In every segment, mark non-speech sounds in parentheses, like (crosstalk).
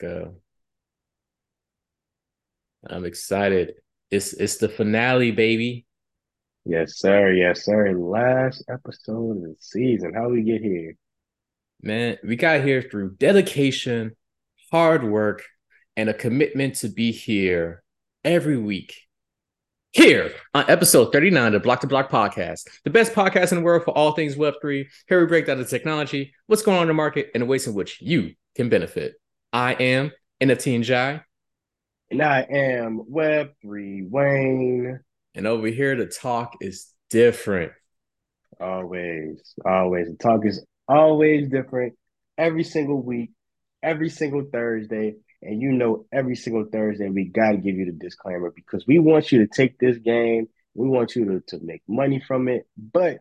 go. I'm excited. It's it's the finale, baby. Yes, sir. Yes, sir. Last episode of the season. How we get here? Man, we got here through dedication, hard work, and a commitment to be here every week. Here on episode 39 of the BLOC 2 BLOC podcast, the best podcast in the world for all things Web3. Here we break down the technology, what's going on in the market, and the ways in which you can benefit. I am NFT and Jai. And I am Web3 Wayne. And over here, the talk is different. Always, always. The talk is always different every single week, every single Thursday. And you know, every single Thursday, we got to give you the disclaimer because we want you to take this game. We want you to, to make money from it. But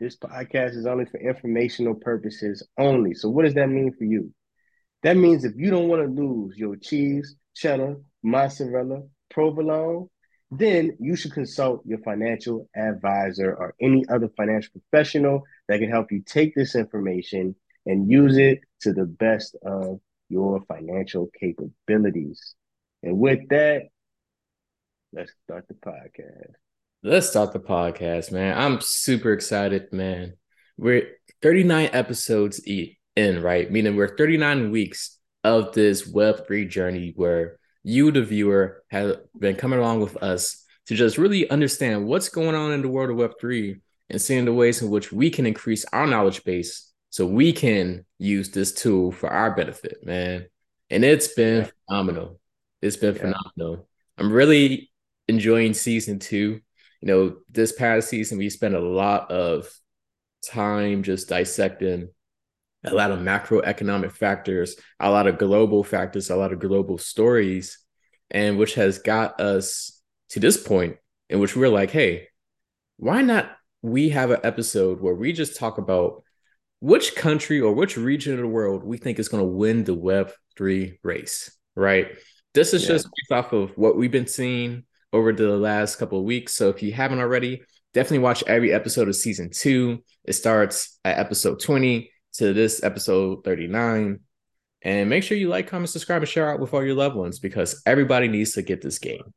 this podcast is only for informational purposes only. So, what does that mean for you? That means if you don't want to lose your cheese, cheddar, mozzarella, provolone, then you should consult your financial advisor or any other financial professional that can help you take this information and use it to the best of your financial capabilities. And with that, let's start the podcast. Let's start the podcast, man. I'm super excited, man. We're 39 episodes in, right? Meaning we're 39 weeks of this Web3 journey where you, the viewer, have been coming along with us to just really understand what's going on in the world of Web3 and seeing the ways in which we can increase our knowledge base so we can use this tool for our benefit, man. And it's been yeah. phenomenal. It's been yeah. phenomenal. I'm really enjoying season two. You know, this past season, we spent a lot of time just dissecting a lot of macroeconomic factors, a lot of global factors, a lot of global stories, and which has got us to this point in which we're like, hey, why not we have an episode where we just talk about which country or which region of the world we think is going to win the Web3 race, right? This is yeah. just based off of what we've been seeing over the last couple of weeks. So if you haven't already, definitely watch every episode of season two. It starts at episode 20 to this episode 39. And make sure you like, comment, subscribe, and share out with all your loved ones because everybody needs to get this game.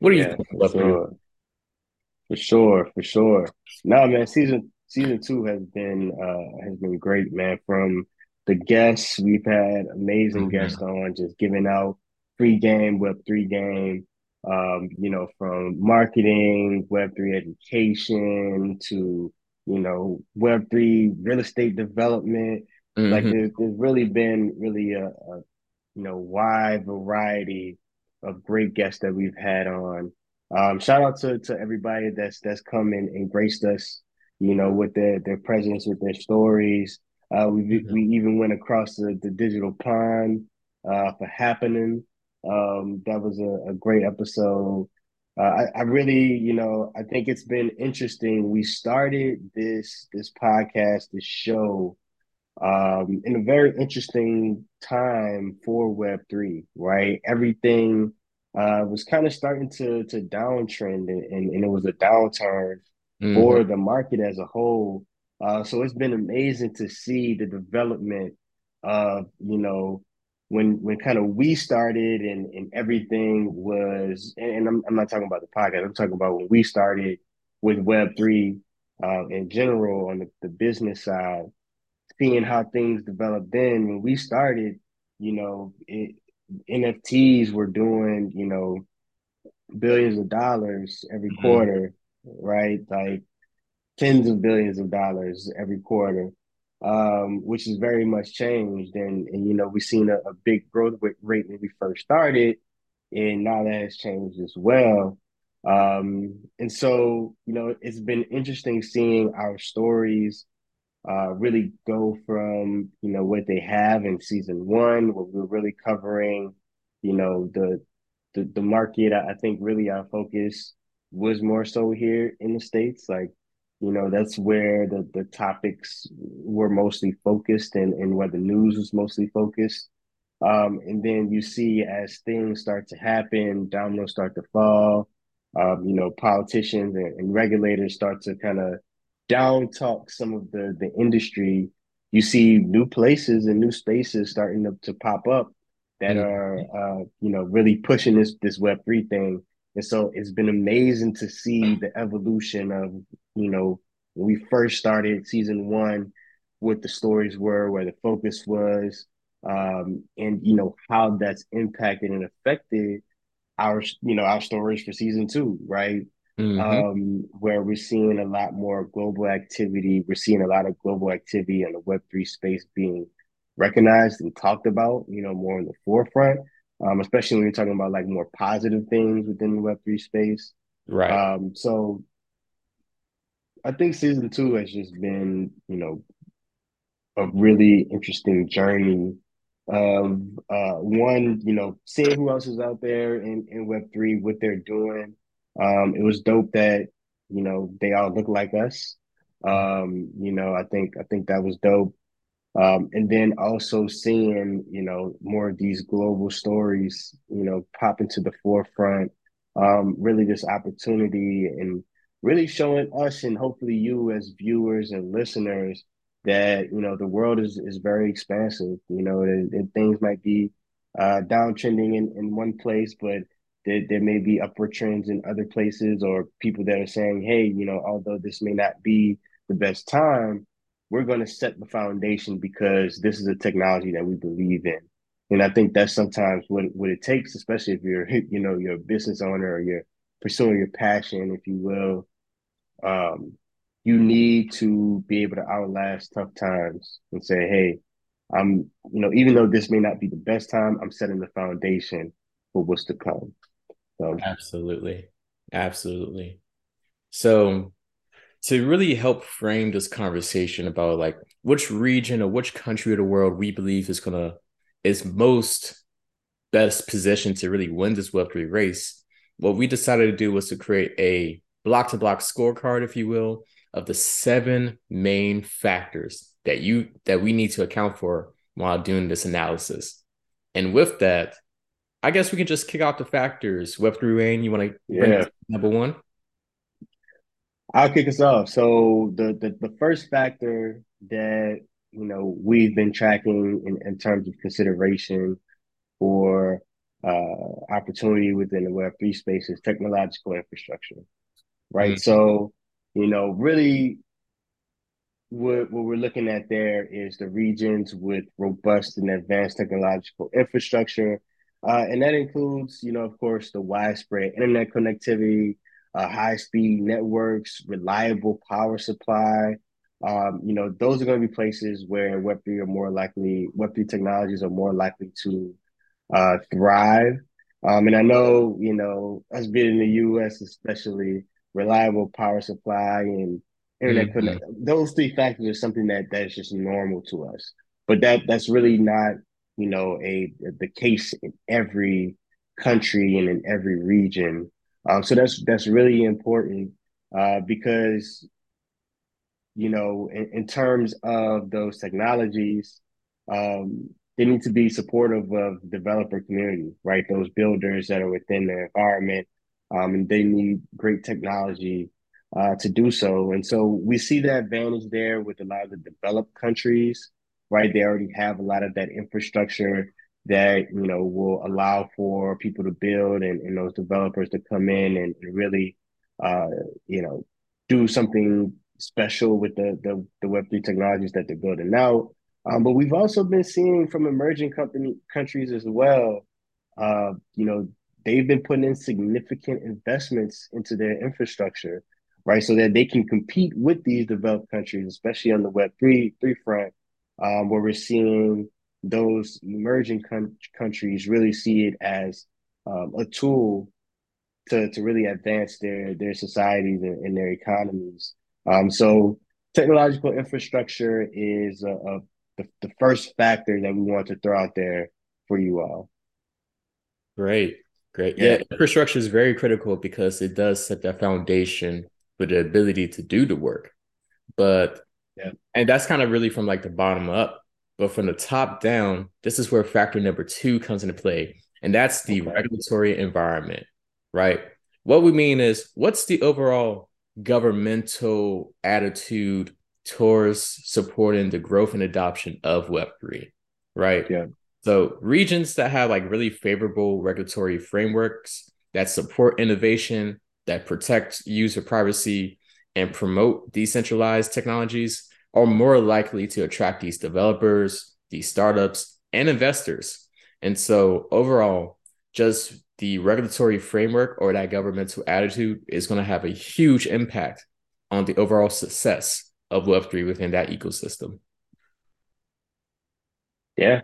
What do yeah, you think? For sure. for sure, for sure. No, man, season season two has been uh has been great, man. From the guests, we've had amazing mm-hmm. guests on, just giving out free game, web three game. Um, you know, from marketing, web three education to you know, Web three, real estate development. Mm-hmm. Like there's, there's really been really a, a, you know wide variety of great guests that we've had on. Um, shout out to to everybody that's that's come and, and graced us, you know, with their their presence, with their stories. Uh, we mm-hmm. we even went across the, the digital pond uh, for happening. Um, that was a, a great episode. Uh, I, I really, you know, I think it's been interesting. We started this this podcast, this show, um, in a very interesting time for Web three. Right, everything uh, was kind of starting to to downtrend, and, and, and it was a downturn mm-hmm. for the market as a whole. Uh, so it's been amazing to see the development of you know when when kind of we started and and everything was and I'm I'm not talking about the podcast. I'm talking about when we started with Web three uh, in general on the, the business side, seeing how things developed then when we started, you know, it, NFTs were doing, you know, billions of dollars every mm-hmm. quarter, right? Like tens of billions of dollars every quarter um, which has very much changed. And, and you know, we've seen a, a, big growth rate when we first started, and now that has changed as well. Um, and so, you know, it's been interesting seeing our stories uh, really go from, you know, what they have in season one, where we're really covering, you know, the the, the market. I think really our focus was more so here in the States, like you know, that's where the, the topics were mostly focused and, and where the news was mostly focused. Um, and then you see as things start to happen, dominoes start to fall, um, you know, politicians and, and regulators start to kind of down talk some of the, the industry. You see new places and new spaces starting to, to pop up that mm-hmm. are uh, you know really pushing this this Web three thing. And so it's been amazing to see the evolution of you know when we first started season one, what the stories were, where the focus was, um, and you know how that's impacted and affected our you know our stories for season two, right? Mm-hmm. Um, where we're seeing a lot more global activity. We're seeing a lot of global activity in the Web three space being recognized and talked about, you know, more in the forefront. Um, especially when you're talking about like more positive things within the Web three space. Right. Um, so I think season two has just been, you know, a really interesting journey of uh, one, you know, seeing who else is out there in, in Web three, what they're doing. Um, it was dope that you know they all look like us. Um, you know, I think I think that was dope. Um, and then also seeing you know more of these global stories, you know, pop into the forefront. Um, really, this opportunity and really showing us and hopefully you as viewers and listeners that you know the world is is very expansive. You know, and, and things might be uh, downtrending in, in one place, but there, there may be upward trends in other places, or people that are saying, hey, you know, although this may not be the best time, we're going to set the foundation because this is a technology that we believe in. And I think that's sometimes what what it takes, especially if you're (laughs) you know you're a business owner or you're pursuing your passion, if you will. Um, you need to be able to outlast tough times and say, hey, I'm, you know, even though this may not be the best time, I'm setting the foundation for what's to come. So. Absolutely. Absolutely. So to really help frame this conversation about like which region or which country of the world we believe is gonna is most best positioned to really win this Web3 race, what we decided to do was to create a BLOC 2 BLOC scorecard, if you will, of the seven main factors that you that we need to account for while doing this analysis. And with that, I guess we can just kick off the factors. Web3 Wayne, you want to yeah. number one? I'll kick us off. So the, the the first factor that you know we've been tracking in, in terms of consideration for uh, opportunity within the Web three space is technological infrastructure, right? Mm-hmm. So you know, really what, what we're looking at there is the regions with robust and advanced technological infrastructure. Uh, and that includes, you know, of course, the widespread internet connectivity, uh, high speed networks, reliable power supply. Um, you know, those are going to be places where Web3 are more likely, Web3 technologies are more likely to uh, thrive. Um, and I know, you know, us being in the US, especially, reliable power supply and internet mm-hmm. connect. Those three factors are something that that's just normal to us. But that that's really not, you know, a the case in every country and in every region. Um, so that's that's really important uh, because you know, in, in, terms of those technologies, um, they need to be supportive of developer community, right? Those builders that are within the environment um, and they need great technology uh, to do so. And so we see the advantage there with a lot of the developed countries, right? They already have a lot of that infrastructure that you know will allow for people to build and, and those developers to come in and, really, uh, you know, do something special with the the, the Web three technologies that they're building now. Um, but we've also been seeing from emerging company countries as well. Uh, you know, they've been putting in significant investments into their infrastructure, right? So that they can compete with these developed countries, especially on the Web three three front, um, where we're seeing those emerging con- countries really see it as um, a tool to to really advance their their societies and, and their economies. Um, so technological infrastructure is a, a, the, the first factor that we want to throw out there for you all. Great. Great. Yeah. yeah, infrastructure is very critical because it does set that foundation for the ability to do the work. But yeah, and that's kind of really from like the bottom up. But from the top down, this is where factor number two comes into play, and that's the okay. regulatory environment, right? What we mean is, what's the overall governmental attitude towards supporting the growth and adoption of Web3, right? Yeah. So regions that have like really favorable regulatory frameworks that support innovation, that protect user privacy, and promote decentralized technologies are more likely to attract these developers, these startups, and investors. And so overall, just the regulatory framework or that governmental attitude is going to have a huge impact on the overall success of Web3 within that ecosystem. Yeah.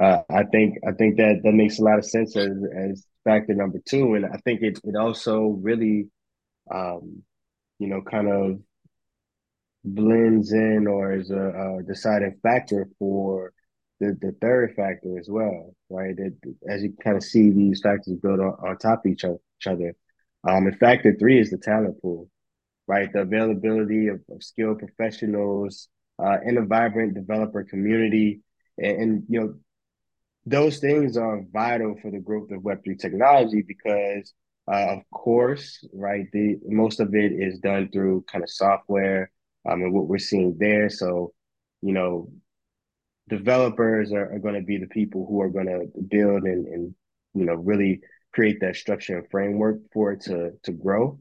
Uh, I think I think that that makes a lot of sense as as factor number two, and I think it it also really, um, you know, kind of blends in or is a, a deciding factor for the, the third factor as well, right? It, as you kind of see these factors build on, on top of each other. Um, and factor three is the talent pool, right? The availability of, of skilled professionals uh, in a vibrant developer community. And, and, you know, those things are vital for the growth of Web3 technology because, uh, of course, right, the most of it is done through kind of software um, and what we're seeing there. So, you know, developers are, are going to be the people who are going to build and, and you know really create that structure and framework for it to to grow.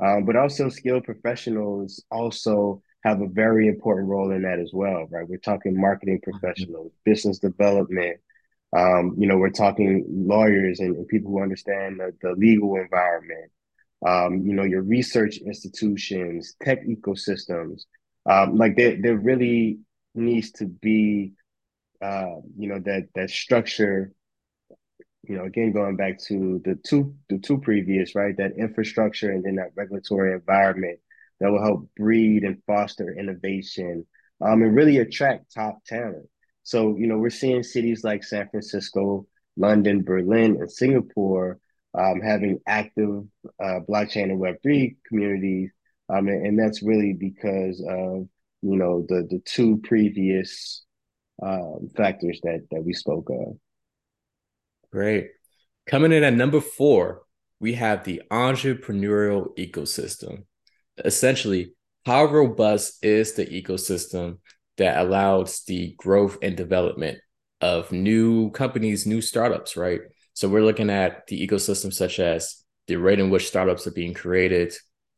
Um, but also skilled professionals also have a very important role in that as well, right? We're talking marketing mm-hmm. professionals, mm-hmm. business development. Um, you know, we're talking lawyers and, and people who understand the, the legal environment. Um, you know, your research institutions, tech ecosystems. Um, like there, there really needs to be uh, you know that that structure you know again going back to the two the two previous right that infrastructure and then that regulatory environment that will help breed and foster innovation um, and really attract top talent so you know we're seeing cities like san francisco london berlin and singapore um, having active uh, blockchain and web3 communities um, and, and that's really because of you know the the two previous um, factors that that we spoke of. Great. Coming in at number four, we have the entrepreneurial ecosystem. Essentially, how robust is the ecosystem that allows the growth and development of new companies, new startups, right? So we're looking at the ecosystem such as the rate in which startups are being created,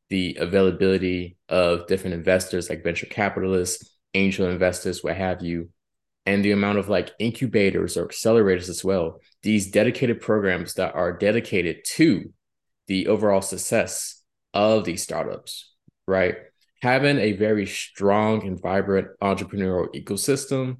the availability of different investors like venture capitalists, angel investors, what have you, and the amount of like incubators or accelerators as well, these dedicated programs that are dedicated to the overall success of these startups, right? Having a very strong and vibrant entrepreneurial ecosystem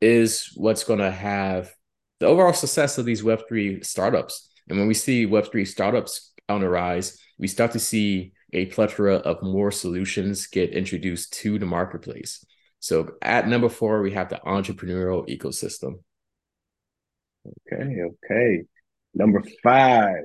is what's going to have the overall success of these Web3 startups. And when we see Web3 startups on the rise, we start to see a plethora of more solutions get introduced to the marketplace. So at number four, we have the entrepreneurial ecosystem. Okay, okay. Number five.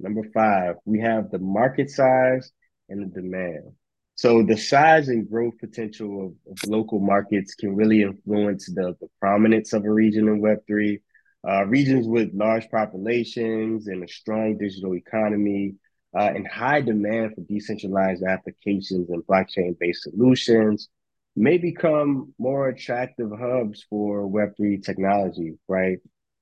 Number five, we have the market size and the demand. So the size and growth potential of, of local markets can really influence the, the prominence of a region in Web3. Uh, regions with large populations and a strong digital economy uh, and high demand for decentralized applications and blockchain-based solutions may become more attractive hubs for Web3 technology, right?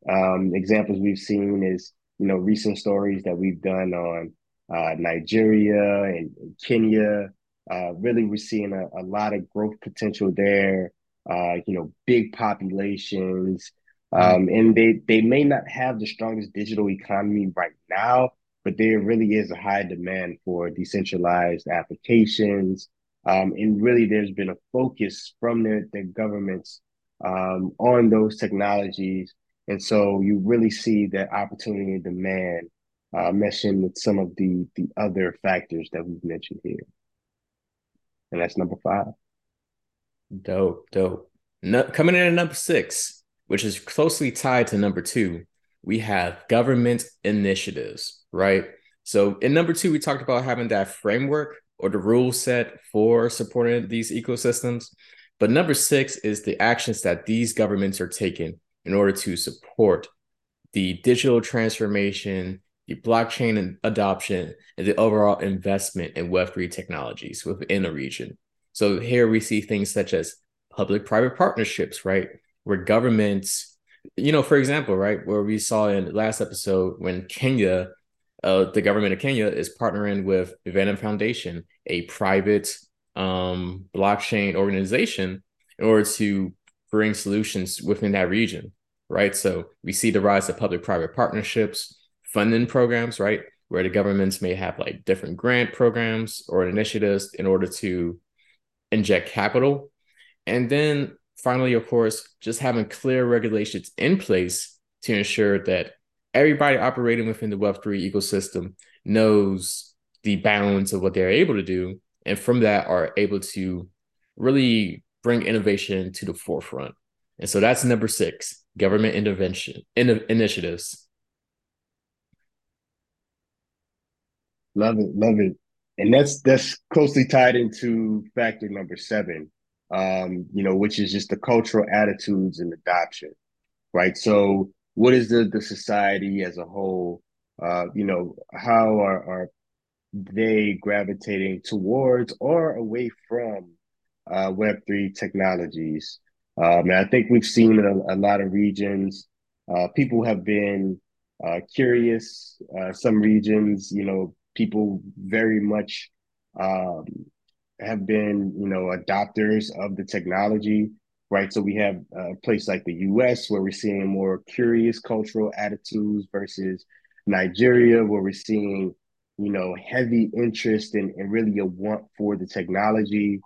Um, examples we've seen is, you know, recent stories that we've done on uh, Nigeria and, and Kenya. Uh, really, we're seeing a, a, lot of growth potential there. Uh, you know, big populations, um, and they they may not have the strongest digital economy right now, but there really is a high demand for decentralized applications, um, and really, there's been a focus from their, their governments um, on those technologies. And so you really see that opportunity and demand uh, meshing with some of the, the other factors that we've mentioned here. And that's number five. Dope, dope. No, coming in at number six, which is closely tied to number two, we have government initiatives, right? So in number two, we talked about having that framework or the rule set for supporting these ecosystems. But number six is the actions that these governments are taking in order to support the digital transformation, the blockchain adoption, and the overall investment in Web3 technologies within a region. So here we see things such as public private partnerships, right? Where governments you know, for example, right, where we saw in last episode when Kenya, uh, the government of Kenya is partnering with Venom Foundation, a private um, blockchain organization, in order to bring solutions within that region, right? So we see the rise of public-private partnerships, funding programs, right, where the governments may have like different grant programs or initiatives in order to inject capital. And then finally, of course, just having clear regulations in place to ensure that everybody operating within the Web3 ecosystem knows the bounds of what they're able to do. And from that, are able to really bring innovation to the forefront. And so that's number six government intervention in, initiatives. Love it, love it. And that's that's closely tied into factor number seven, um, you know, which is just the cultural attitudes and adoption, right? So, what is the the society as a whole? Uh, you know, how are are they gravitating towards or away from uh, Web three technologies? Um, and I think we've seen in a, a lot of regions, uh, people have been uh, curious. Uh, some regions, you know, people very much um, have been, you know, adopters of the technology, right? So we have a place like the U.S. where we're seeing more curious cultural attitudes versus Nigeria, where we're seeing, you know, heavy interest and, and really a want for the technology.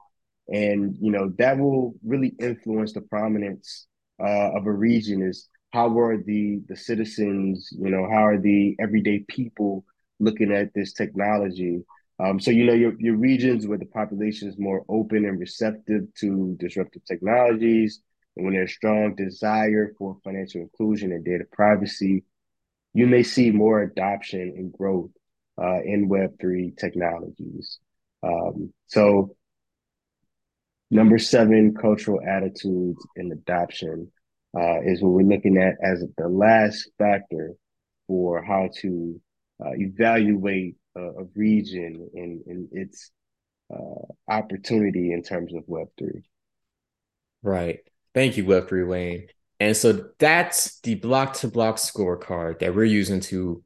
And, you know, that will really influence the prominence uh, of a region is how are the the citizens, you know, how are the everyday people looking at this technology. Um, so you know your your regions where the population is more open and receptive to disruptive technologies, and when there's strong desire for financial inclusion and data privacy, you may see more adoption and growth uh, in Web three technologies. Um, so number seven, cultural attitudes and adoption uh, is what we're looking at as the last factor for how to uh, evaluate a, a, region and, and its uh, opportunity in terms of Web3. Right. Thank you, Web3 Wayne. And so that's the BLOC 2 BLOC scorecard that we're using to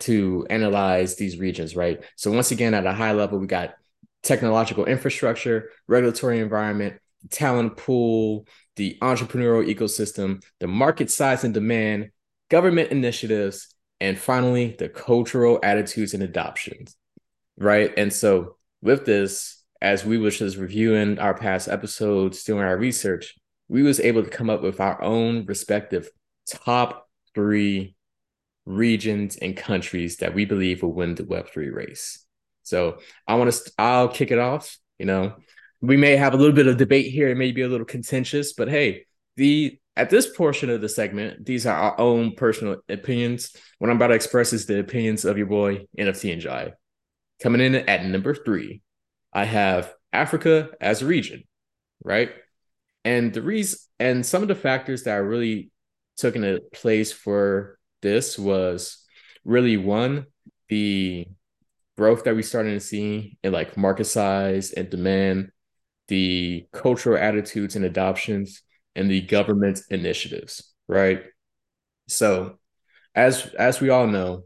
to analyze these regions, right? So once again, at a high level, we got technological infrastructure, regulatory environment, talent pool, the entrepreneurial ecosystem, the market size and demand, government initiatives, and finally the cultural attitudes and adoptions right? And so with this as we was just reviewing our past episodes doing our research we was able to come up with our own respective top three regions and countries that we believe will win the web3 race. So i want to i'll kick it off you know? We may have a little bit of debate here. It may be a little contentious but hey the at this portion of the segment, these are our own personal opinions. What I'm about to express is the opinions of your boy NFT and Jai. Coming in at number three, I have Africa as a region, right? And the reason and some of the factors that I really took into place for this was really one, the growth that we started to see in like market size and demand, the cultural attitudes and adoptions, and the government initiatives, right? So, as as we all know,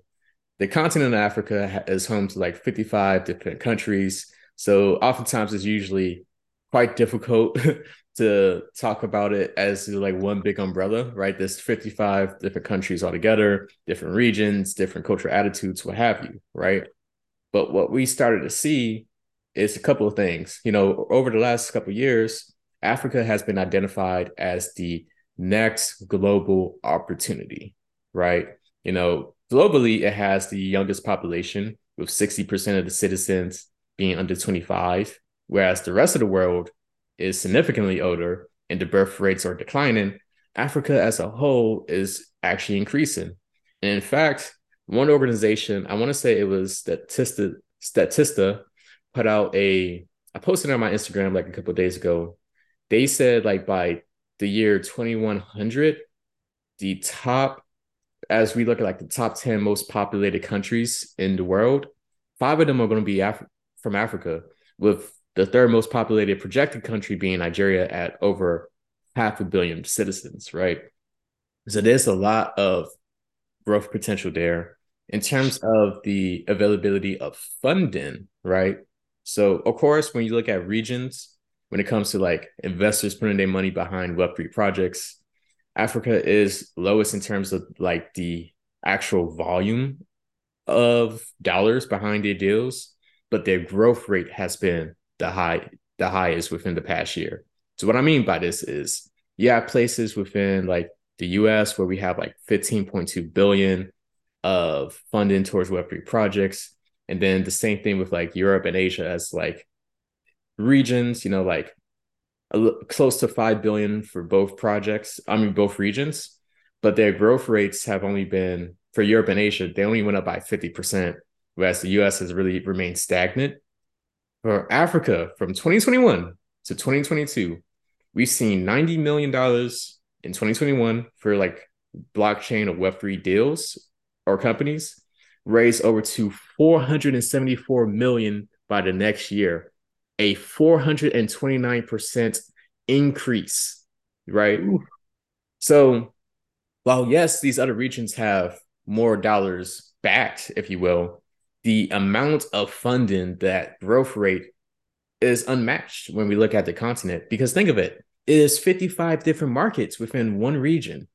the continent of Africa is home to like 55 different countries. So, oftentimes it's usually quite difficult (laughs) to talk about it as like one big umbrella, right? There's 55 different countries altogether, different regions, different cultural attitudes, what have you, right? But what we started to see is a couple of things. You know, over the last couple years, Africa has been identified as the next global opportunity, right? You know, globally, it has the youngest population with 60% of the citizens being under 25, whereas the rest of the world is significantly older and the birth rates are declining. Africa as a whole is actually increasing. And in fact, one organization, I want to say it was Statista, Statista put out a, I posted on my Instagram like a couple days ago they said like by the year 2100 the top as we look at like the top 10 most populated countries in the world five of them are going to be Af- from africa with the third most populated projected country being nigeria at over half a billion citizens right So there's a lot of growth potential there in terms of the availability of funding, right? So, of course, when you look at regions, when it comes to like investors putting their money behind Web3 projects, Africa is lowest in terms of like the actual volume of dollars behind their deals, but their growth rate has been the high the highest within the past year. So what I mean by this is yeah, places within like the US where we have like 15.2 billion of funding towards Web3 projects. And then the same thing with like Europe and Asia as like regions, you know, like close to 5 billion for both projects, I mean, both regions. But their growth rates have only been for Europe and Asia, they only went up by 50%, whereas the US has really remained stagnant. For Africa, from 2021 to 2022, we've seen $90 million in 2021 for like blockchain or Web3 deals or companies, raise over to 474 million by the next year, a 429% increase, right? Ooh. So while yes, these other regions have more dollars backed, if you will, the amount of funding, that growth rate is unmatched when we look at the continent. Because think of it, it is 55 different markets within one region.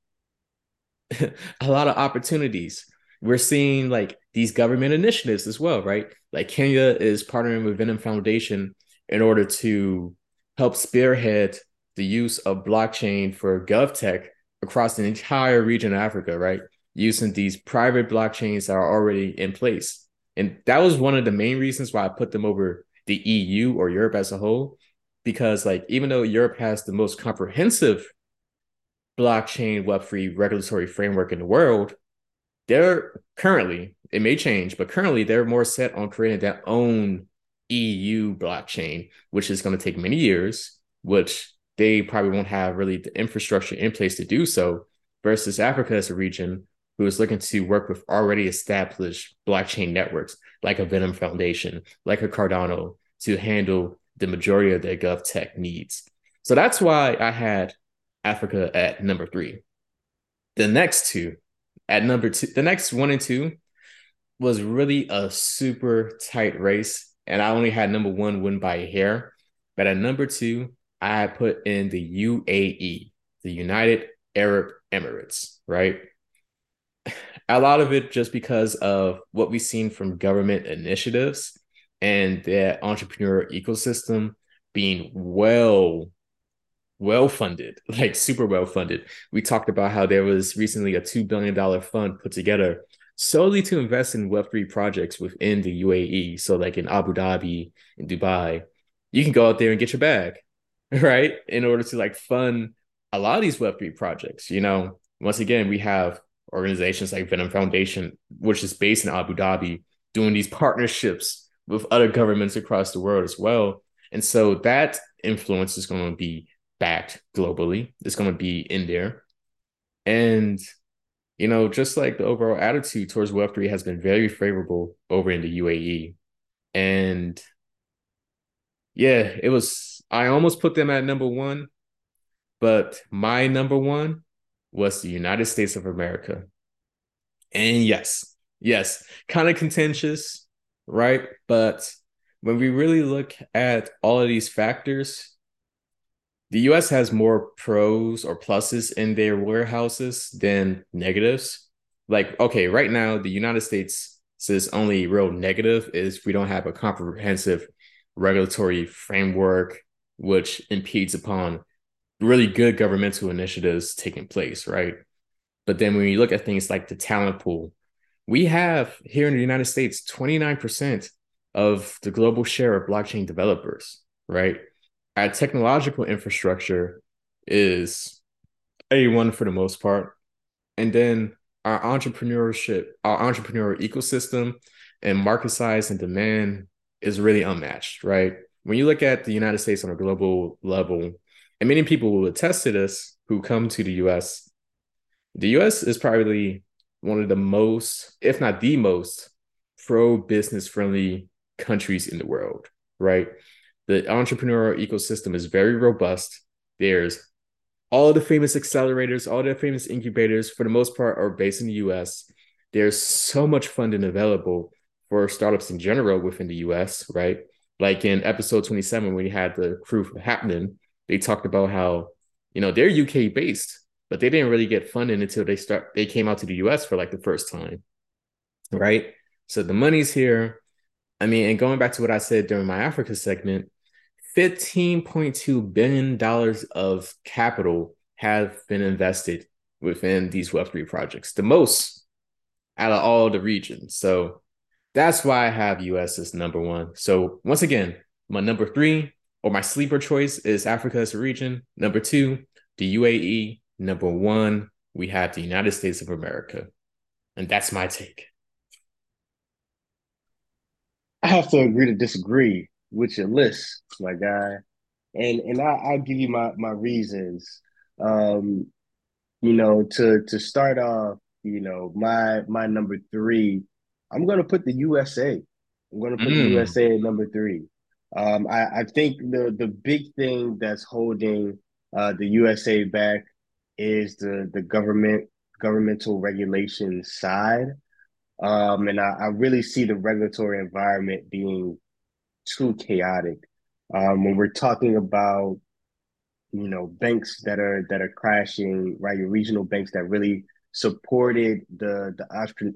(laughs) a lot of opportunities. We're seeing like these government initiatives as well, right? Like Kenya is partnering with Venom Foundation in order to help spearhead the use of blockchain for GovTech across the entire region of Africa, right? Using these private blockchains that are already in place. And that was one of the main reasons why I put them over the EU or Europe as a whole, because like even though Europe has the most comprehensive blockchain web3 regulatory framework in the world, they're currently, it may change, but currently they're more set on creating their own EU blockchain, which is going to take many years, which they probably won't have really the infrastructure in place to do so, versus Africa as a region who is looking to work with already established blockchain networks like a Venom Foundation, like a Cardano, to handle the majority of their gov tech needs. So that's why I had Africa at number three. The next two, at number two, the next one and two was really a super tight race. And I only had number one win by a hair. But at number two, I put in the UAE, the United Arab Emirates, right? A lot of it just because of what we've seen from government initiatives and that entrepreneur ecosystem being well well funded (laughs) like super well funded we talked about how there was recently a $2 billion fund put together solely to invest in web3 projects within the uae so like in abu dhabi in dubai you can go out there and get your bag (laughs) right in order to like fund a lot of these web3 projects you know once again we have organizations like venom foundation which is based in abu dhabi doing these partnerships with other governments across the world as well. And so that influence is going to be backed globally. It's going to be in there. And, you know, just like the overall attitude towards Web3 has been very favorable over in the UAE. And yeah, it was, I almost put them at number one, but my number one was the United States of America. And yes, yes, kind of contentious right? But when we really look at all of these factors, the US has more pros or pluses in their warehouses than negatives. Like, okay, right now, the United States says only real negative is we don't have a comprehensive regulatory framework which impedes upon really good governmental initiatives taking place, right? But then when you look at things like the talent pool, we have here in the United States 29% of the global share of blockchain developers, right? Our technological infrastructure is A1 for the most part. And then our entrepreneurship, our entrepreneurial ecosystem and market size and demand is really unmatched, right? When you look at the United States on a global level, and many people will attest to this who come to the US, the US is probably one of the most, if not the most, pro business friendly countries in the world, right? The entrepreneurial ecosystem is very robust. There's all the famous accelerators, all the famous incubators, for the most part, are based in the US. There's so much funding available for startups in general within the US, right? Like in episode 27, when we had the crew happening, they talked about how, you know, they're UK based, but they didn't really get funding until they start they came out to the US for like the first time. Right. So the money's here. I mean, and going back to what I said during my Africa segment, $15.2 billion of capital have been invested within these Web3 projects, the most out of all the regions. So that's why I have US as number one. So once again, my number three or my sleeper choice is Africa as a region. Number two, the UAE. Number one, we have the United States of America. And that's my take. I have to agree to disagree with your list, my guy. And and I, will give you my my reasons. Um, you know, to to start off, you know, my my number three, I'm gonna put the USA. I'm gonna put mm. the USA at number three. Um, I, I think the the big thing that's holding uh, the USA back is the the government governmental regulation side. Um, and I, I really see the regulatory environment being too chaotic. Um, when we're talking about you know banks that are that are crashing, right? Your regional banks that really supported the the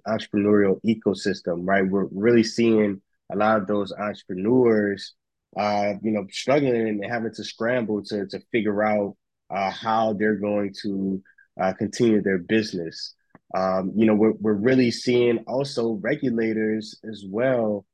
entrepreneurial ecosystem, right? We're really seeing a lot of those entrepreneurs, uh, you know, struggling and having to scramble to to figure out uh, how they're going to uh, continue their business. Um, you know, we're we're really seeing also regulators as well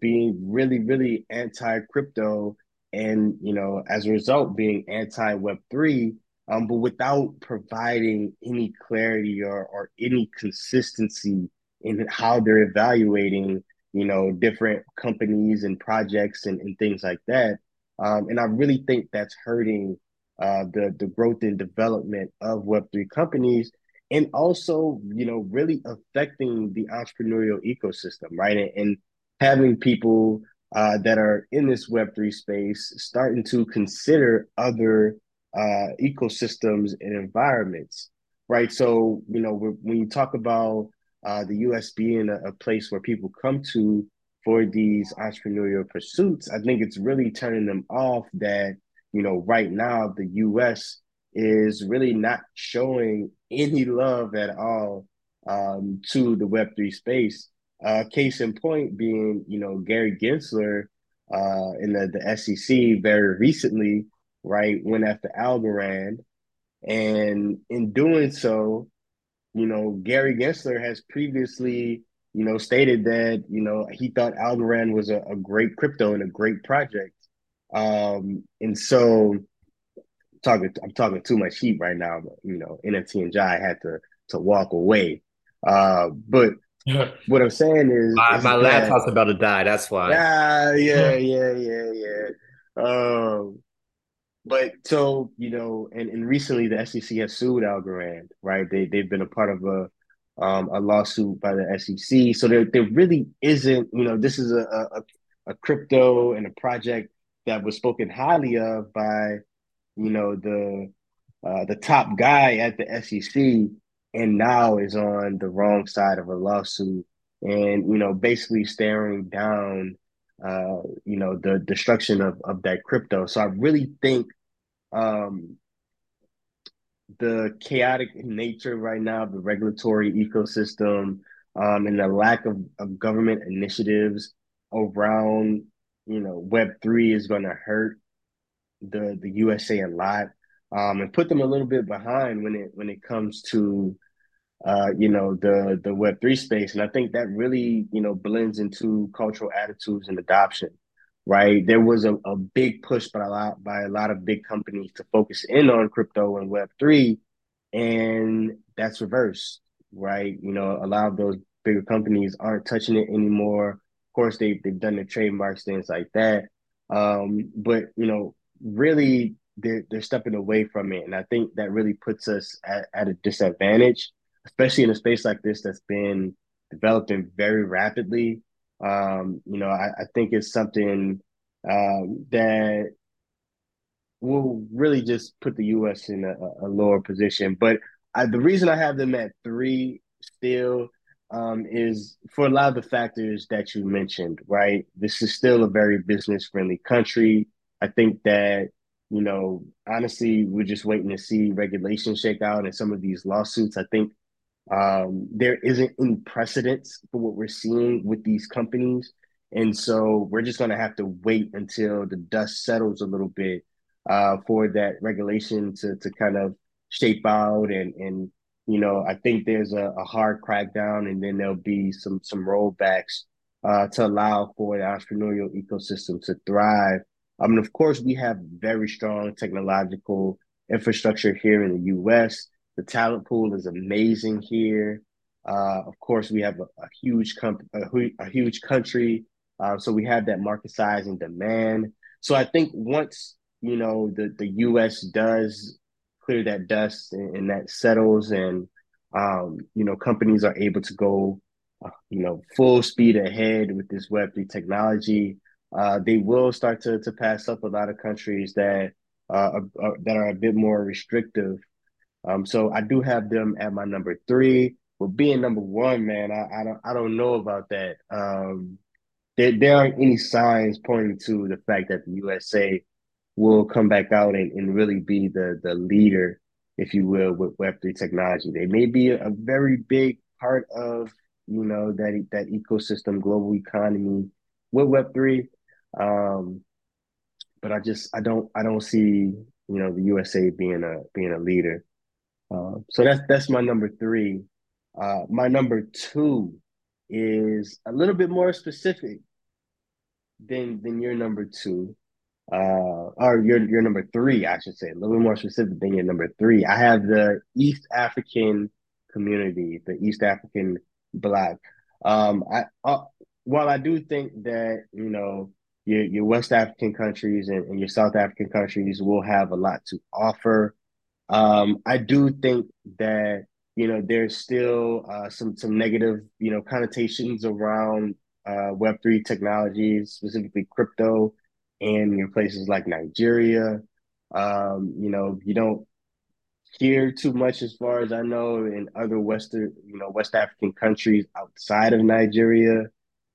being really, really anti crypto, and you know, as a result, being anti Web three, um, but without providing any clarity or or any consistency in how they're evaluating, you know, different companies and projects and, and things like that. Um, and I really think that's hurting uh, the the growth and development of Web three companies, and also you know really affecting the entrepreneurial ecosystem, right? And, and having people uh, that are in this Web3 space starting to consider other uh, ecosystems and environments, right? So, you know, when you talk about uh, the US being a, a, place where people come to for these entrepreneurial pursuits, I think it's really turning them off that, you know, right now the US is really not showing any love at all um, to the Web3 space. Uh, case in point being, you know, Gary Gensler uh, in the, the SEC very recently, right, went after Algorand. And in doing so, you know, Gary Gensler has previously, you know, stated that, you know, he thought Algorand was a, a great crypto and a great project. Um, and so talking I'm talking too much heat right now, but you know, NFT and Jai had to to walk away. Uh, but (laughs) what I'm saying is, my, is my laptop's about to die. That's why. Yeah, yeah, (laughs) yeah, yeah, yeah. Um, but so you know, and, and recently the SEC has sued Algorand, right? They they've been a part of a um, a lawsuit by the SEC. So there there really isn't, you know, this is a a, a crypto and a project that was spoken highly of by, you know, the uh, the top guy at the SEC and now is on the wrong side of a lawsuit and you know basically staring down uh you know the destruction of of that crypto. So i really think um the chaotic nature right now of the regulatory ecosystem um and the lack of, of government initiatives around you know web 3 is going to hurt the the usa a lot um and put them a little bit behind when it when it comes to uh, you know, the the Web three space, and I think that really, you know, blends into cultural attitudes and adoption. Right, there was a, a big push by a lot by a lot of big companies to focus in on crypto and Web three, and that's reversed. Right, you know, a lot of those bigger companies aren't touching it anymore. Of course, they they've done the trademarks, things like that. Um, but you know, really, they're they're stepping away from it, and I think that really puts us at, at a disadvantage especially in a space like this that's been developing very rapidly. Um, you know, I, I, think it's something um, that will really just put the U.S. in a, a lower position. But I, the reason I have them at three still um, is for a lot of the factors that you mentioned. Right, this is still a very business friendly country. I think that you know, honestly, we're just waiting to see regulations shake out and some of these lawsuits. I think um, there isn't any precedence for what we're seeing with these companies. And so we're just going to have to wait until the dust settles a little bit uh, for that regulation to, to kind of shape out. And, and you know, I think there's a, a hard crackdown and then there'll be some, some rollbacks uh, to allow for the entrepreneurial ecosystem to thrive. I mean, of course, we have very strong technological infrastructure here in the U.S. The talent pool is amazing here. Uh, of course, we have a, a huge comp- a, a, huge country, uh, so we have that market size and demand. So I think once you know the the U.S. does clear that dust and, and that settles, and um, you know companies are able to go, uh, you know, full speed ahead with this Web three technology, uh, they will start to to pass up a lot of countries that uh, are, are, that are a bit more restrictive um, so I do have them at my number three. But being number one, man, I, I don't I don't know about that. Um, there, there aren't any signs pointing to the fact that the USA will come back out and, and really be the the leader, if you will, with Web three technology. They may be a, very big part of you know that that ecosystem, global economy with Web three. Um, but I just I don't I don't see you know the USA being a being a leader. Uh, so that's that's my number three. Uh, my number two is a little bit more specific than than your number two, uh, or your your number three, I should say, a little bit more specific than your number three. I have the East African community, the East African Bloc. Um, I uh, while I do think that you know your your West African countries and, and your South African countries will have a lot to offer um, I do think that you know there's still uh, some some negative you know connotations around uh, Web three technologies, specifically crypto, and in places like Nigeria. Um, you know, you don't hear too much, as far as I know, in other Western, you know, West African countries outside of Nigeria.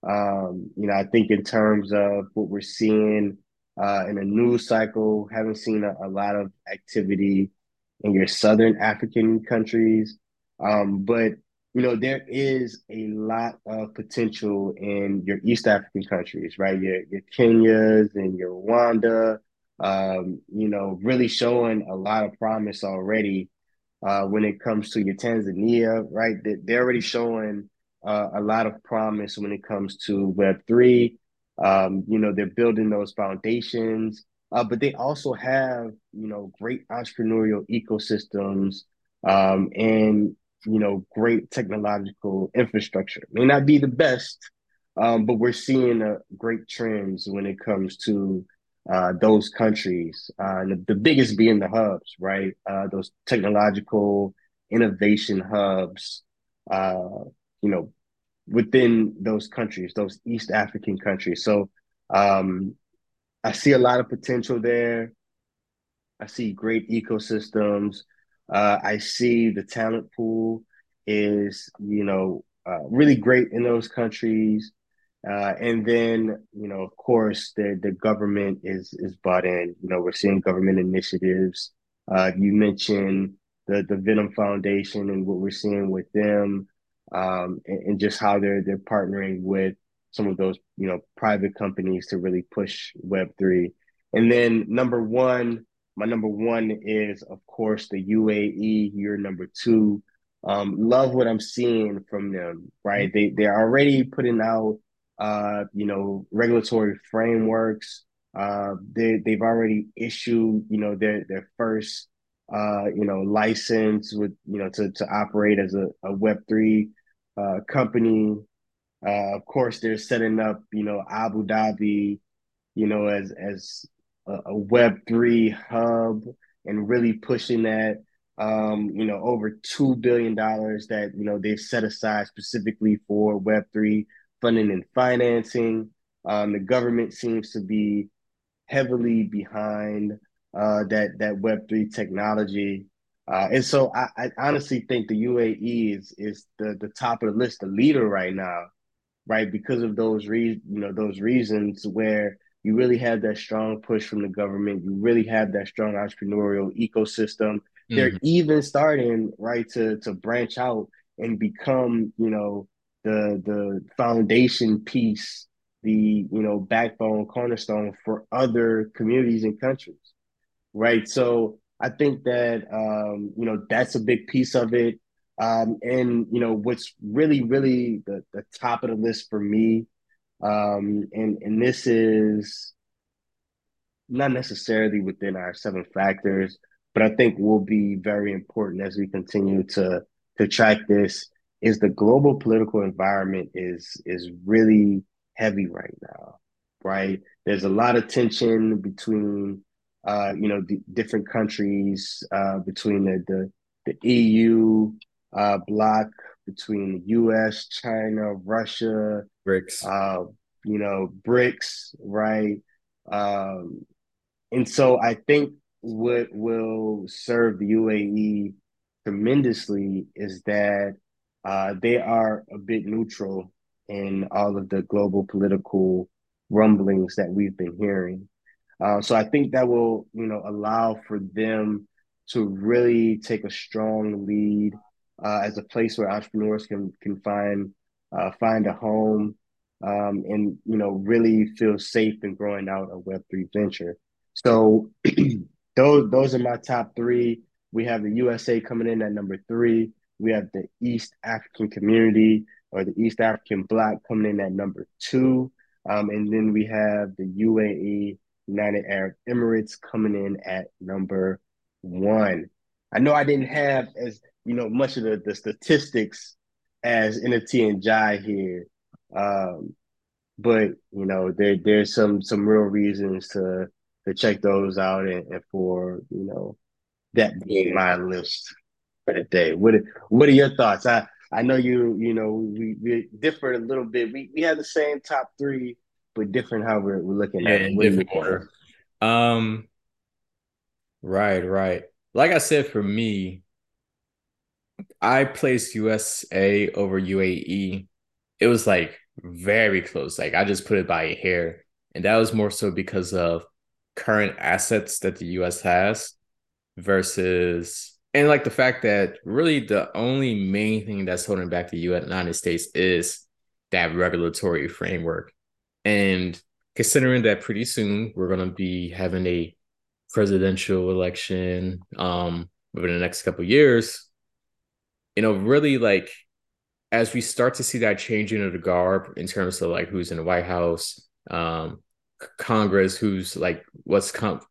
Um, you know, I think in terms of what we're seeing uh, in a news cycle, haven't seen a, a lot of activity in your southern African countries. Um, but you know, there is a lot of potential in your East African countries, right? Your your Kenyas and your Rwanda, um, you know, really showing a lot of promise already uh, when it comes to your Tanzania, right? They're already showing uh, a lot of promise when it comes to Web three. Um, you know, they're building those foundations. Uh, but they also have, you know, great entrepreneurial ecosystems um, and, you know, great technological infrastructure. May not be the best, um, but we're seeing uh, great trends when it comes to uh, those countries. Uh, the, the, biggest being the hubs, right? Uh, those technological innovation hubs, uh, you know, within those countries, those East African countries. So, um, I see a lot of potential there. I see great ecosystems. Uh, I see the talent pool is, you know, uh, really great in those countries. Uh, and then, you know, of course, the the government is is bought in. You know, we're seeing government initiatives. Uh, you mentioned the the Venom Foundation and what we're seeing with them, um, and, and just how they're they're partnering with some of those you know private companies to really push Web three. And then number one, my number one is of course the UAE. You're number two. Um, love what I'm seeing from them. Right, they they're already putting out uh, you know regulatory frameworks. Uh, they they've already issued you know their their first uh, you know license with you know to to operate as a, a Web three uh, company. Uh, of course, they're setting up, you know, Abu Dhabi, you know, as as a, a Web three hub and really pushing that. Um, you know, over two billion dollars that you know they've set aside specifically for Web three funding and financing. Um, the government seems to be heavily behind uh, that that Web three technology. Uh, and so I, I, honestly think the UAE is is the the top of the list, the leader right now, right? Because of those re- you know those reasons where you really have that strong push from the government, you really have that strong entrepreneurial ecosystem. Mm-hmm. They're even starting right to to branch out and become you know the the foundation piece, the you know backbone cornerstone for other communities and countries right? So I think that um, you know that's a big piece of it. Um, and you know what's really, really the, the top of the list for me, um, and and this is not necessarily within our seven factors, but I think will be very important as we continue to to track this. Is the global political environment is is really heavy right now, right? There's a lot of tension between uh, you know, the different countries uh, between the, the, the EU uh, bloc, between U.S., China, Russia, BRICS, uh, you know, BRICS, right? Um, and so I think what will serve the UAE tremendously is that uh, they are a bit neutral in all of the global political rumblings that we've been hearing. Uh, so I think that will, you know, allow for them to really take a strong lead uh, as a place where entrepreneurs can can find uh, find a home um, and you know really feel safe in growing out a Web three venture. So (clears throat) those those are my top three. We have the USA coming in at number three. We have the East African community or the East African bloc coming in at number two. Um, and then we have the UAE United Arab Emirates coming in at number one. I know I didn't have as you know much of the, the statistics as NFT and Jai here, um, but you know there there's some some real reasons to to check those out and, and for you know that being my list for the day. What what are your thoughts? I I know you you know we, we differ a little bit. We we had the same top three but different how we're, we're looking yeah, at it. different order. Um, right, right. Like I said, for me, I placed USA over UAE. It was like very close. Like I just put it by a hair. And that was more so because of current assets that the US has versus and like the fact that really the only main thing that's holding back the United States is that regulatory framework. And considering that pretty soon we're going to be having a presidential election um within the next couple years, you know, really like as we start to see that changing of the garb in terms of like who's in the White House, um, Congress, who's like what's com-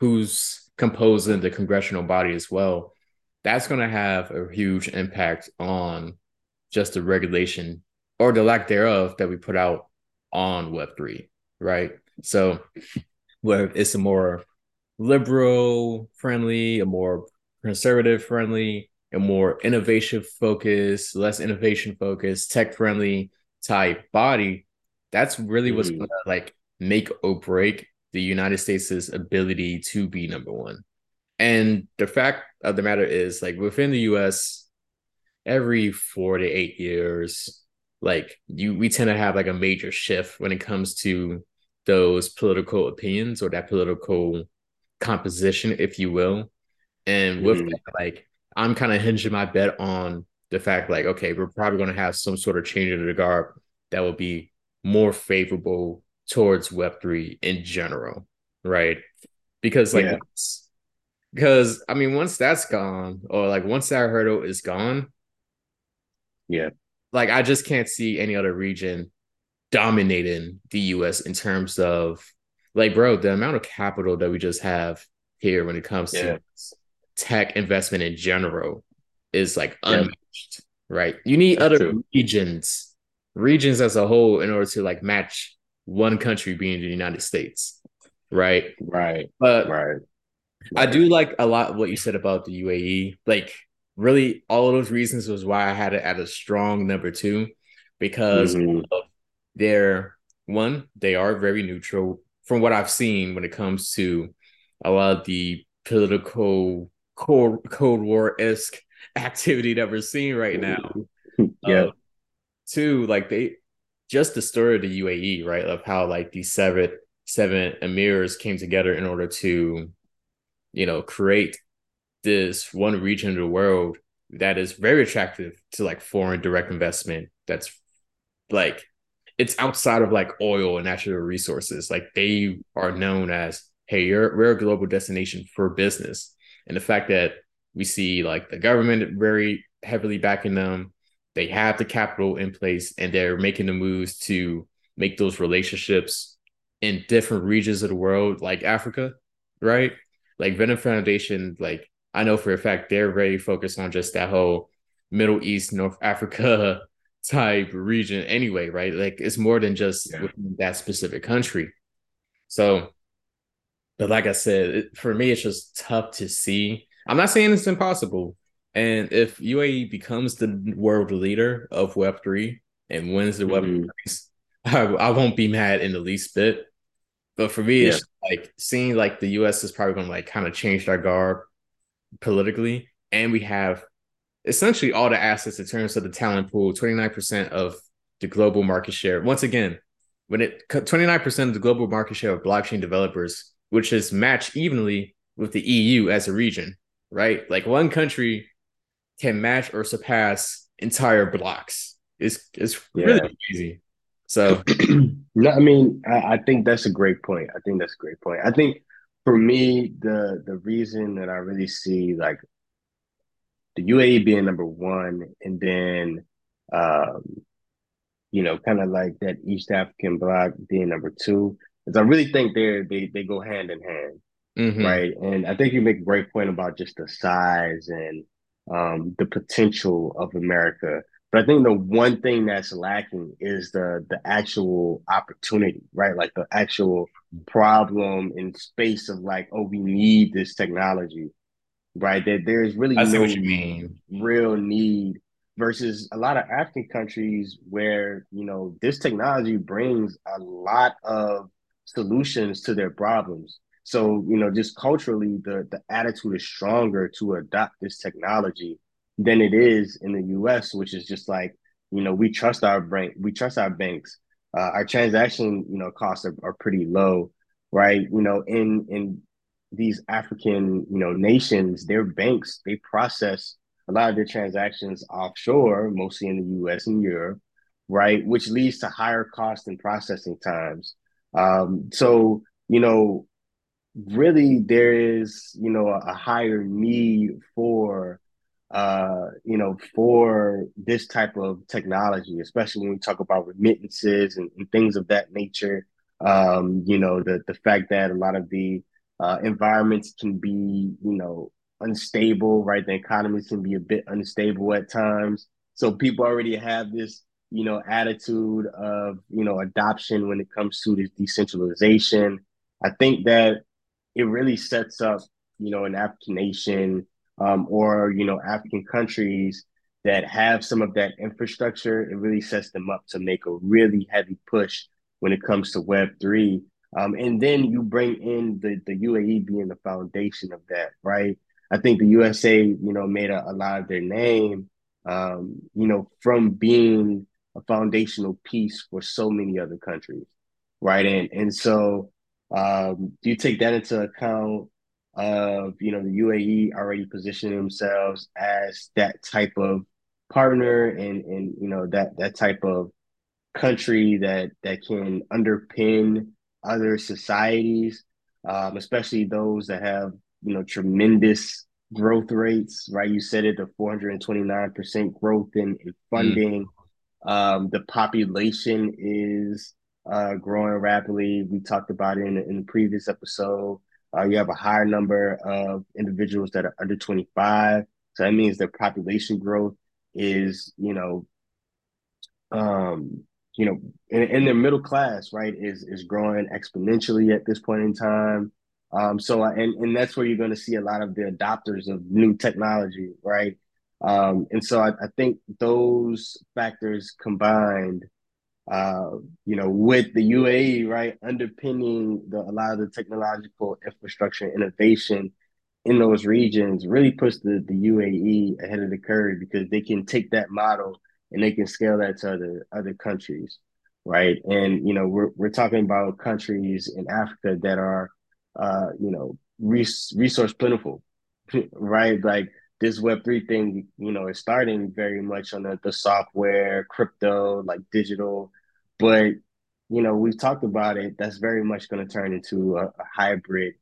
who's composing the congressional body as well, that's going to have a huge impact on just the regulation or the lack thereof that we put out on Web3, right? So, where it's a more liberal friendly, a more conservative friendly, a more innovation focused, less innovation focused, tech friendly type body, that's really what's mm. gonna like make or break the United States' ability to be number one. And the fact of the matter is, like within the US, every four to eight years, like you we tend to have like a major shift when it comes to those political opinions or that political composition, if you will. And with mm-hmm. that, like I'm kind of hinging my bet on the fact like, okay, we're probably gonna have some sort of change in the guard that will be more favorable towards Web3 in general, right? Because like yeah. because I mean once that's gone, or like once that hurdle is gone, yeah, like I just can't see any other region dominating the US in terms of like bro, the amount of capital that we just have here when it comes yeah. to tech investment in general is like unmatched, yeah. right? You need That's other true. regions, regions as a whole in order to like match one country being the United States, right? Right. But right. right. I do like a lot what you said about the UAE. Like really all of those reasons was why I had it at a strong number two because mm-hmm. they're one, they are very neutral from what I've seen when it comes to a lot of the political cold Cold War esque (laughs) activity that we're seeing right now. (laughs) yeah. Uh, two, like they just the story of the UAE, right? Of how like these seven seven emirs came together in order to, you know, create this one region of the world that is very attractive to like foreign direct investment. That's like it's outside of like oil and natural resources. Like they are known as, hey, you're we're a global destination for business. And the fact that we see like the government very heavily backing them, they have the capital in place and they're making the moves to make those relationships in different regions of the world, like Africa, right? Like Venom Foundation, like I know for a fact they're very focused on just that whole Middle East, North Africa type region anyway, right? Like it's more than just yeah. within that specific country. So, but like I said, it, for me, it's just tough to see. I'm not saying it's impossible. And if UAE becomes the world leader of Web3 and wins the mm-hmm. Web race, I, I, won't be mad in the least bit. But for me, yeah. it's like seeing like the US is probably going to like kind of change their garb politically. And we have essentially all the assets in terms of the talent pool 29% of the global market share. Once again when it 29% of the global market share of blockchain developers which is matched evenly with the eu as a region right? Like one country can match or surpass entire blocs. It's, it's yeah. really crazy. So (clears throat) no i mean I, I think that's a great point. I think that's a great point. I think for me the the reason that i really see like the UAE being number one, and then um, you know, kind of like that East African bloc being number two. Because I really think they they they go hand in hand, mm-hmm. right? And I think you make a great point about just the size and um, the potential of America. But I think the one thing that's lacking is the the actual opportunity, right? Like the actual problem in space of like, oh, we need this technology right? That there's really I no what you mean. real need versus a lot of African countries where you know this technology brings a lot of solutions to their problems. So you know, just culturally, the the attitude is stronger to adopt this technology than it is in the U.S., which is just like you know we trust our bank, we trust our banks. Uh, our transaction you know costs are, are pretty low, right? You know, in in these African, you know, nations, their banks, they process a lot of their transactions offshore, mostly in the US and Europe, right? Which leads to higher cost and processing times. Um, so, you know, really there is, you know, a, a higher need for uh, you know, for this type of technology, especially when we talk about remittances and, and things of that nature. Um, you know, the the fact that a lot of the uh, environments can be, you know, unstable, right? The economies can be a bit unstable at times. So people already have this, you know, attitude of, you know, adoption when it comes to this decentralization. I think that it really sets up, you know, an African nation um, or, you know, African countries that have some of that infrastructure. It really sets them up to make a really heavy push when it comes to Web3 um, and then you bring in the, the UAE being the foundation of that, right? I think the USA, you know, made a, a lot of their name, um, you know, from being a foundational piece for so many other countries, right? And and so um, you take that into account of you know the UAE already positioning themselves as that type of partner and and you know that that type of country that that can underpin other societies, um, especially those that have you know tremendous growth rates. Right, you said it, the four hundred and twenty nine percent growth in, in funding. Mm. Um, the population is uh, growing rapidly. We talked about it in, in the previous episode. Uh, you have a higher number of individuals that are under 25. So that means their population growth is, you know, um, you know, and, and their middle class, right, is is growing exponentially at this point in time. Um, so and and that's where you're going to see a lot of the adopters of new technology, right? Um, and so I, I think those factors combined uh, you know, with the UAE, right, underpinning the, a lot of the technological infrastructure innovation in those regions really puts the, the UAE ahead of the curve because they can take that model and they can scale that to other other countries, right? And you know, we're we're talking about countries in Africa that are, uh, you know, res- resource plentiful, (laughs) right? Like this Web three thing, you know, is starting very much on the, the software, crypto, like digital, but you know, we've talked about it. That's very much going to turn into a, a hybrid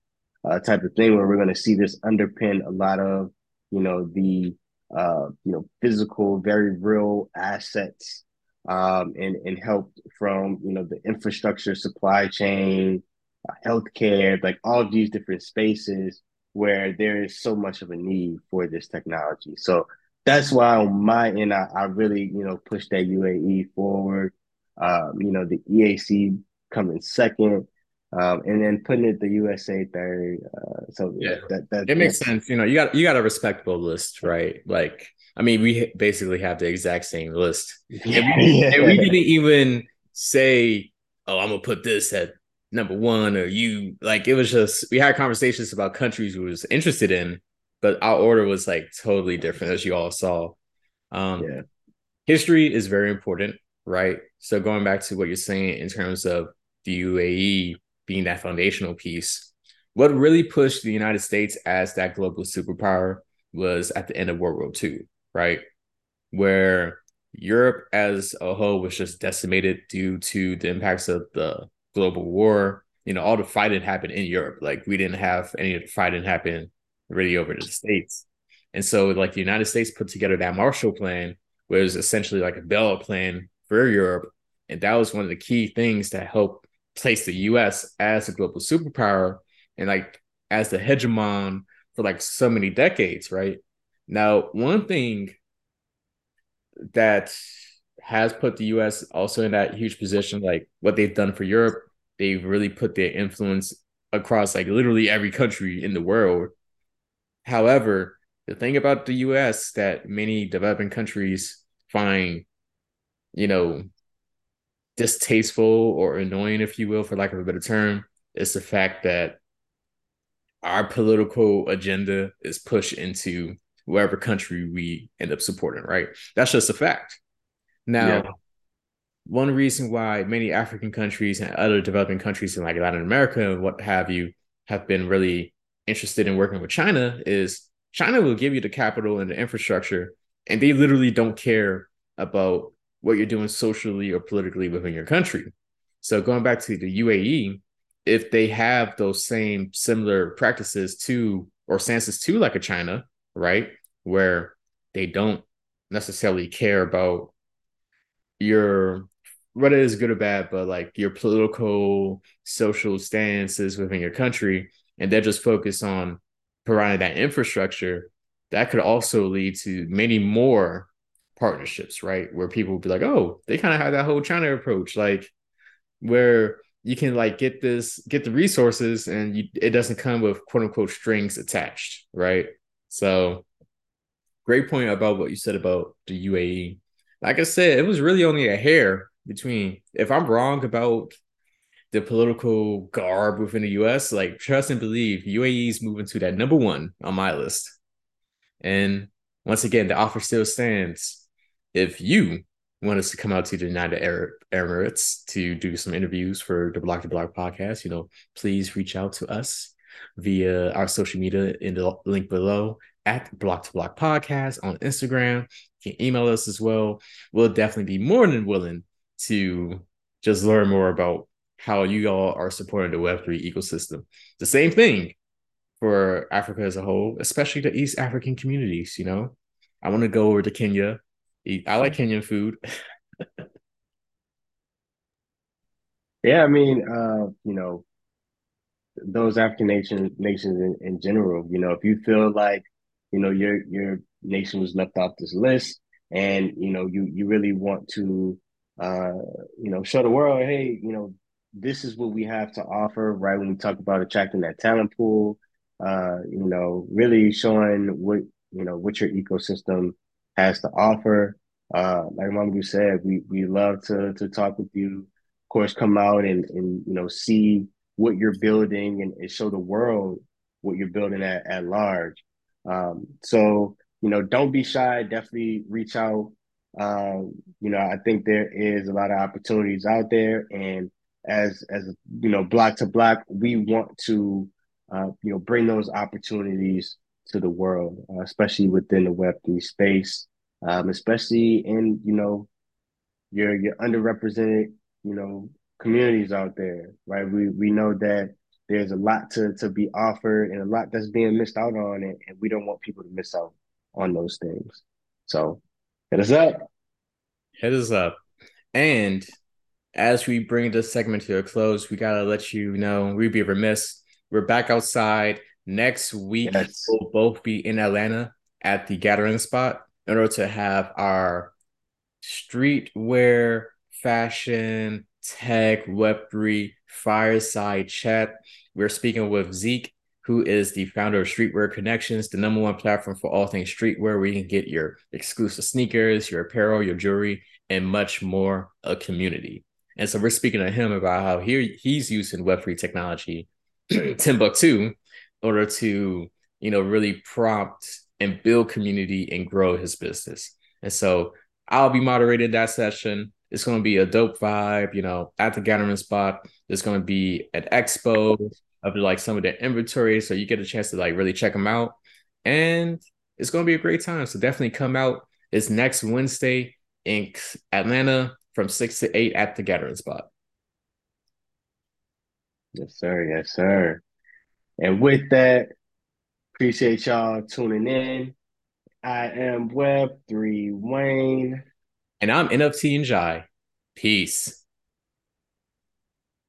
uh, type of thing where we're going to see this underpin a lot of you know the uh, you know physical, very real assets um, and and help from you know the infrastructure, supply chain, uh, healthcare, like all these different spaces where there is so much of a need for this technology. So that's why on my end, I, I really you know push that UAE forward. Um, you know the EAC coming second um, and then putting it the USA third. Uh, so yeah, that, that it makes sense. You know, you got you got a respectable list, right? Like, I mean, we basically have the exact same list, yeah. and, we, (laughs) yeah. and we didn't even say, "Oh, I'm gonna put this at number one," or you like. It was just we had conversations about countries we was interested in, but our order was like totally different, as you all saw. Um, yeah. History is very important, right? So going back to what you're saying in terms of the UAE being that foundational piece. What really pushed the United States as that global superpower was at the end of World War II, right? Where Europe as a whole was just decimated due to the impacts of the global war. You know, all the fighting happened in Europe. Like we didn't have any of the fighting happen really over to the States. And so like the United States put together that Marshall Plan, which was essentially like a bailout plan for Europe. And that was one of the key things that helped place the US as a global superpower and like as the hegemon for like so many decades, right? Now, one thing that has put the US also in that huge position, like what they've done for Europe, they've really put their influence across like literally every country in the world. However, the thing about the US that many developing countries find, you know, distasteful or annoying, if you will, for lack of a better term, is the fact that our political agenda is pushed into wherever country we end up supporting, right? That's just a fact. Now, yeah. one reason why many African countries and other developing countries in like Latin America and what have you have been really interested in working with China is China will give you the capital and the infrastructure, and they literally don't care about what you're doing socially or politically within your country. So going back to the UAE, if they have those same similar practices to or stances to like a China, right, where they don't necessarily care about your whether it's good or bad, but like your political, social stances within your country, and they're just focused on providing that infrastructure, that could also lead to many more partnerships, right? Where people will be like, oh, they kind of have that whole China approach, like where you can like get this, get the resources, and you, it doesn't come with quote unquote strings attached, right? So, great point about what you said about the UAE. Like I said, it was really only a hair between. If I'm wrong about the political garb within the US, like trust and believe, UAE is moving to that number one on my list. And once again, the offer still stands if you want us to come out to the United Arab Emirates to do some interviews for the BLOC 2 BLOC podcast, you know, please reach out to us via our social media in the link below at BLOC 2 BLOC Podcast on Instagram. You can email us as well. We'll definitely be more than willing to just learn more about how you all are supporting the Web3 ecosystem. The same thing for Africa as a whole, especially the East African communities, you know. I want to go over to Kenya Eat. I like Kenyan food. (laughs) yeah, I mean, uh, you know, those African nation nations in, in general, you know, if you feel like, you know, your your nation was left off this list and you know you you really want to uh you know show the world hey you know this is what we have to offer right when we talk about attracting that talent pool uh you know really showing what you know what your ecosystem has to offer. Uh, like Mamadou said, we we love to to talk with you. Of course, come out and and you know see what you're building and, and show the world what you're building at at large. Um, so you know, don't be shy. Definitely reach out. Um, you know, I think there is a lot of opportunities out there, and as as you know, BLOC 2 BLOC, we want to uh, you know bring those opportunities to the world, uh, especially within the Web three space, um, especially in you know your your underrepresented you know communities out there, right? We we know that there's a lot to to be offered and a lot that's being missed out on, and, and we don't want people to miss out on those things. So hit us up. Hit us up. And as we bring this segment to a close, we gotta let you know we'd be remiss. We're back outside next week. Yes. We'll both be in Atlanta at the gathering spot in order to have our streetwear, fashion, tech, Web3 fireside chat. We're speaking with Zeke, who is the founder of Streetwear Connections, the number one platform for all things streetwear, where you can get your exclusive sneakers, your apparel, your jewelry, and much more a community. And so we're speaking to him about how he, he's using Web3 technology, (clears throat) Timbucktoo, order to, you know, really prompt and build community and grow his business. And so I'll be moderating that session. It's going to be a dope vibe, you know, at the gathering spot. There's going to be an expo of like some of the inventory. So you get a chance to like really check them out. And it's going to be a great time. So definitely come out. It's next Wednesday in Atlanta from six to eight at the gathering spot. Yes, sir. Yes, sir. And with that, appreciate y'all tuning in. I am Web3 Wayne. And I'm NFT and Jai. Peace.